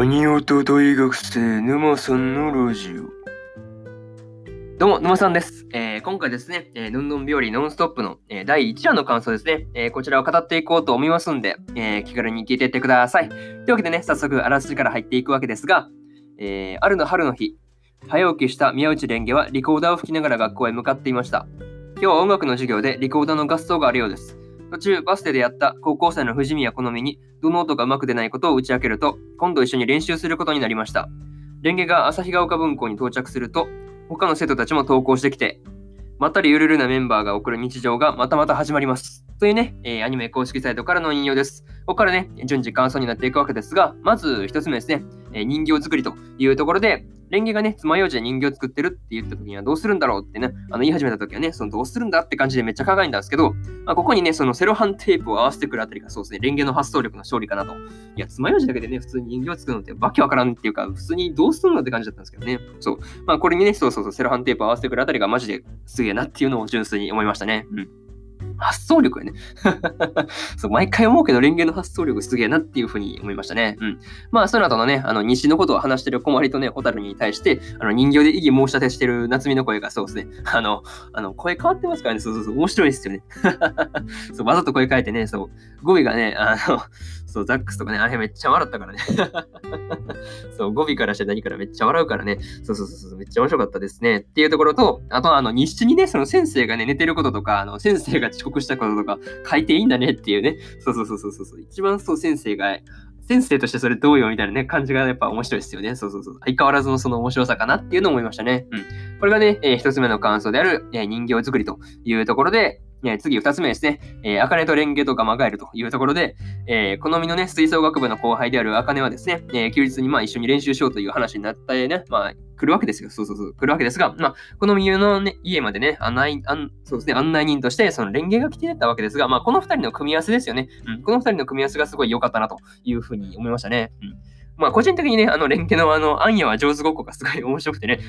アニオタ大学生沼さんのラジオ？どうも、沼さんです。えー、今回ですね、えー、ヌンヌン日和ノンストップの、えー、第1話の感想ですね、えー、こちらを語っていこうと思いますんで、えー、気軽に聞いていってください。というわけでね、早速あらすじから入っていくわけですが、えー、あるの春の日、早起きした宮内蓮華はリコーダーを吹きながら学校へ向かっていました。今日は音楽の授業でリコーダーの合奏があるようです。途中、バスで出会った高校生の藤宮好みに、どの音がうまく出ないことを打ち明けると、今度一緒に練習することになりました。レンゲが旭ヶ丘分校に到着すると、他の生徒たちも登校してきて、まったりゆるるなメンバーが送る日常がまたまた始まります。というね、えー、アニメ公式サイトからの引用です。ここからね、順次感想になっていくわけですが、まず一つ目ですね、えー、人形作りというところで、レンゲがね、爪楊枝で人形を作ってるって言った時にはどうするんだろうってね、あの言い始めた時はね、そのどうするんだって感じでめっちゃ考えたんですけど、まあ、ここにね、そのセロハンテープを合わせてくるあたりがそうですね、レンゲの発想力の勝利かなと。いや、爪楊枝だけでね、普通に人形を作るのってわけわからんっていうか、普通にどうするのって感じだったんですけどね。そう。まあこれにね、そうそうそう、セロハンテープを合わせてくるあたりがマジですげえなっていうのを純粋に思いましたね。うん。発想力やね。そう、毎回思うけど、レンゲの発想力すげえなっていうふうに思いましたね。うん。まあ、その後のね、あの、西のことを話してる小まりとね、ホタルに対して、あの、人形で異議申し立てしてる夏美の声がそうですね。あの、あの、声変わってますからね。そうそうそう。面白いですよね。そう、わざと声変えてね、そう、語尾がね、あの、そう、ザックスとかね、あれめっちゃ笑ったからね。そう、語尾からして何からめっちゃ笑うからね。そうそうそうそう、めっちゃ面白かったですね。っていうところと、あと、あの、日誌にね、その先生がね、寝てることとか、あの、先生が遅刻得したこととか書いていいんだねっていうね。そうそうそうそうそう。一番そう先生が、先生としてそれどうよみたいなね、感じがやっぱ面白いですよね。そうそうそう。相変わらずのその面白さかなっていうのを思いましたね。うん。これがね、えー、一つ目の感想である、えー、人形作りというところで、え、次、二つ目ですね。えー、アカネとレンゲとガマガエルというところで、えー、好みのね、吹奏楽部の後輩であるアカネはですね、えー、休日にまあ一緒に練習しようという話になったね、まあ、来るわけですよ。そうそうそう、来るわけですが、まあ、このみの、ね、家までね、案内、案そうですね、案内人として、そのレンゲが来てたわけですが、まあ、この二人の組み合わせですよね。うん、この二人の組み合わせがすごい良かったなというふうに思いましたね。うんまあ、個人的にね、あの、レンゲのあの、アンヤは上手ごっこがすごい面白くてね。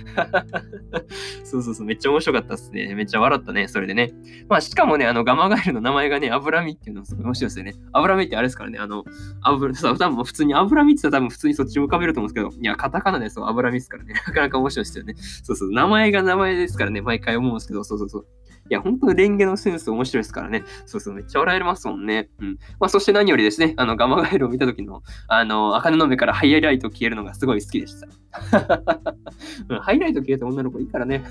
そうそうそう、めっちゃ面白かったっすね。めっちゃ笑ったね、それでね。まあ、しかもね、あの、ガマガエルの名前がね、脂身っていうのすごい面白いですよね。脂身ってあれですからね、あの、油、そう、多分普通に脂身って言ったら多分普通にそっち浮かべると思うんですけど、いや、カタカナでそう、脂身ですからね。なかなか面白いですよね。そうそう、名前が名前ですからね、毎回思うんですけど、そうそうそう。いや、本当にレンゲのセンス面白いですからね。そうそう、めっちゃ笑えますもんね。うん。まあ、そして何よりですね、あの、ガマガエルを見た時の、あの、茜の目からハイライト消えるのがすごい好きでした。ハイライト消えた女の子いいからね。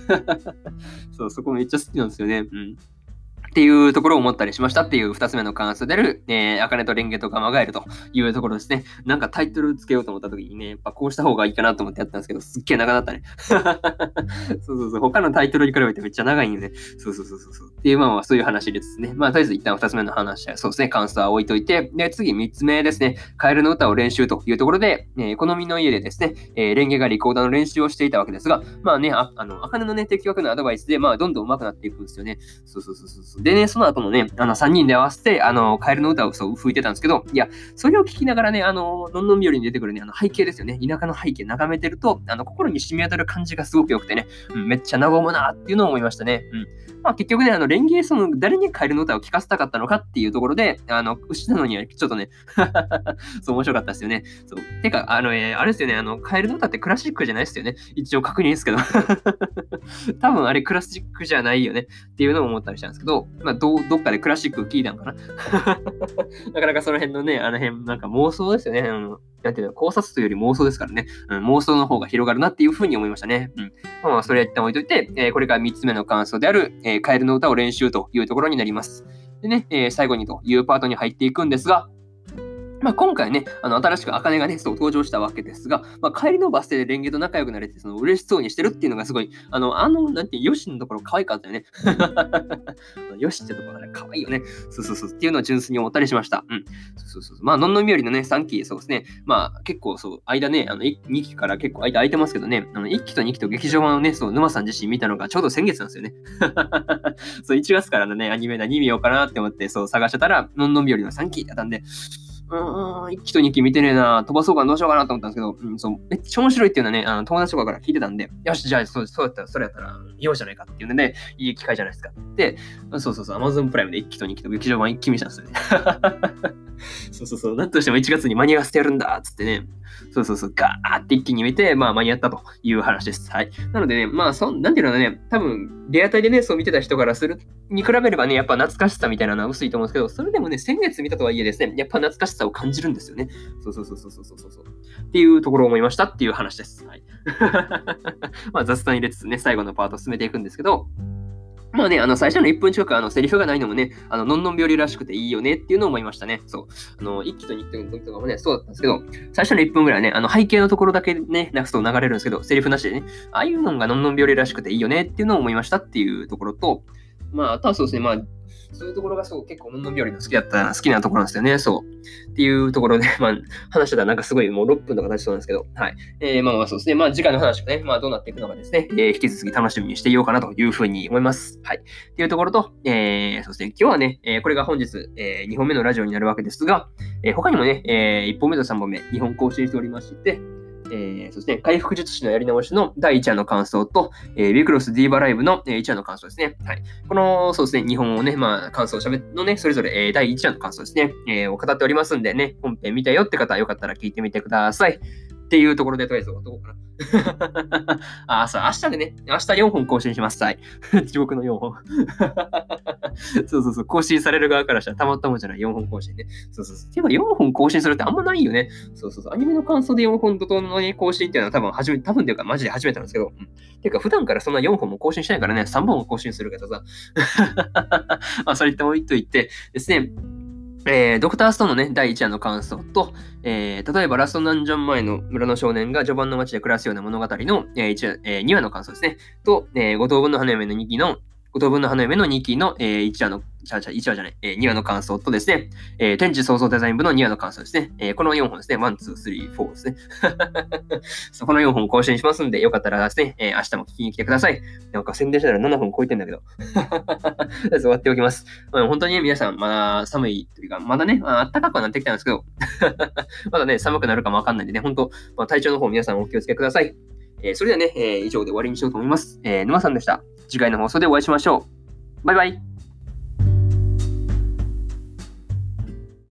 そう、そこめっちゃ好きなんですよね。うん。っていうところを思ったりしましたっていう二つ目の感想である、えー、アカネとレンゲとガマガエルというところですね。なんかタイトルつけようと思った時にね、やっぱこうした方がいいかなと思ってやったんですけど、すっげえ長かったね。そうそうそう、他のタイトルに比べてめっちゃ長いんよね。そうそうそうそう。っていう、まあそういう話ですね。まあとりあえず一旦二つ目の話は、そうですね、感想は置いといて、で、次三つ目ですね、カエルの歌を練習というところで、えー、好みの家でですね、えー、レンゲがリコーダーの練習をしていたわけですが、まあね、ああの、アカネのね、的確なアドバイスで、まあどんどん上手くなっていくんですよね。そうそうそうそう。でね、その後のね、あの、3人で合わせて、あの、カエルの歌をそう吹いてたんですけど、いや、それを聞きながらね、あの、のんのん日和に出てくるね、あの背景ですよね。田舎の背景眺めてると、あの、心に染み当たる感じがすごく良くてね、うん、めっちゃ和むなっていうのを思いましたね。うん。まあ結局ね、あの、レンゲその、誰にカエルの歌を聴かせたかったのかっていうところで、あの、牛なのにはちょっとね そう、面白かったですよね。そう。てか、あの、えー、あれですよね、あの、カエルの歌ってクラシックじゃないですよね。一応確認ですけど 多分あれクラシックじゃないよねっていうのを思ったりしたんですけど、まあ、ど、どっかでクラシックを聞いたのかな なかなかその辺のね、あの辺、なんか妄想ですよね。あのなんていうの、考察というより妄想ですからね、うん、妄想の方が広がるなっていうふうに思いましたね。うん。まあ、それは一旦置いといて、えー、これから3つ目の感想である、えー、カエルの歌を練習というところになります。でね、えー、最後にというパートに入っていくんですが、まあ、今回ね、あの新しく茜がね、そう登場したわけですが、まあ、帰りのバス停でレンゲと仲良くなれて、その嬉しそうにしてるっていうのがすごい、あの、あの、なんて、ヨシのところ可愛かったよね。ヨシってところね、可愛いよね。そうそうそう。っていうのを純粋に思ったりしました。うん。そうそうそう。まあ、のんのみよりのね、3期、そうですね。まあ、結構そう、間ね、あの、2期から結構間空いてますけどね、あの、1期と2期と劇場版をね、そう、沼さん自身見たのがちょうど先月なんですよね。そう、1月からのね、アニメ何見ようかなって思って、そう探してたら、のんのみよりの3期だったんで、うーん、1期と2期見てねえな、飛ばそうか、どうしようかなと思ったんですけど、うん、そう、めっちゃ面白いっていうのはね、あの友達とかから聞いてたんで、よし、じゃあ、そうそうやったら、それやったら、ようじゃないかっていうので、ねいい機会じゃないですか。って、そうそうそう、アマゾンプライムで1期と2期と劇場版一気見したんですよね。そうそうそう、なんとしても1月に間に合わせてやるんだっつってね、そうそうそう、ガーって一気に見て、まあ間に合ったという話です。はい。なのでね、まあそ、なんていうのね、多分、リアタイでね、そう見てた人からするに比べればね、やっぱ懐かしさみたいなのは薄いと思うんですけど、それでもね、先月見たとはいえですね、やっぱ懐かしさを感じるんですよね。そうそうそうそうそうそうそう。っていうところを思いましたっていう話です。はい。まあ雑談入れつつね、最後のパート進めていくんですけど、まあね、あの、最初の1分近く、あの、セリフがないのもね、あの、のんのん病理らしくていいよねっていうのを思いましたね。そう。あの、1期と2期の時とかもね、そうだったんですけど、最初の1分ぐらいね、あの、背景のところだけね、なくすと流れるんですけど、セリフなしでね、ああいうのがのんのん病理らしくていいよねっていうのを思いましたっていうところと、まあ、あとはそうですね、まあ、そういうところがそう結構、のんのん日和の好きだった、好きなところなんですよね。そう。っていうところで、まあ、話してたらなんかすごいもう6分とかなしそうなんですけど、はい。えー、まあまあそうですね。まあ次回の話がね、まあどうなっていくのかですね、えー、引き続き楽しみにしていようかなというふうに思います。はい。っていうところと、えー、そうですね。今日はね、えー、これが本日、えー、2本目のラジオになるわけですが、えー、他にもね、えー、1本目と3本目、2本更新しておりまして、えー、そして、回復術師のやり直しの第1話の感想と、えー、ビクロスディーバライブの1話の感想ですね。はい。この、そうですね、日本をね、まあ、感想を喋のね、それぞれ、えー、第1話の感想ですね、えー、を語っておりますんでね、本編見たよって方はよかったら聞いてみてください。っていうところで、とりあえず終わっとこうかな。あ、そう、明日でね、明日4本更新します。はい。地獄の4本。そうそうそう、更新される側からしたらたまったもんじゃない、4本更新ね。そうそうそう。ていうか、4本更新するってあんまないよね。そうそうそう。アニメの感想で4本ととの、ね、更新っていうのは多分初め、多分っていうかマジで初めてなんですけど。うん、ていうか、普段からそんな4本も更新しないからね、3本も更新するけどさ。まあ、それ言ってもいと言ってですね、えー、ドクターストーンのね、第1話の感想と、えー、例えばラストナンジョン前の村の少年が序盤の街で暮らすような物語の、えー、1話えー、2話の感想ですね。と、えー、五等分の花嫁の2期の五等分の花嫁の2期の、えー、1話の、ちゃちゃ、1話じゃない、えー、2話の感想とですね、えー、天地創造デザイン部の2話の感想ですね。えー、この4本ですね。1、2、3、4ですね。そこの4本更新しますんで、よかったらですね、えー、明日も聞きに来てください。なんか宣伝したら7本超えてんだけど。終わっておきます。まあ、本当にね皆さん、まだ寒いというか、まだね、まあ暖かくはなってきたんですけど、まだね、寒くなるかもわかんないんでね、本当、まあ、体調の方皆さんお気をつけください。えー、それではね、えー、以上で終わりにしようと思います。えー、沼さんでした。次回の放送でお会いしましょう。バイバイ。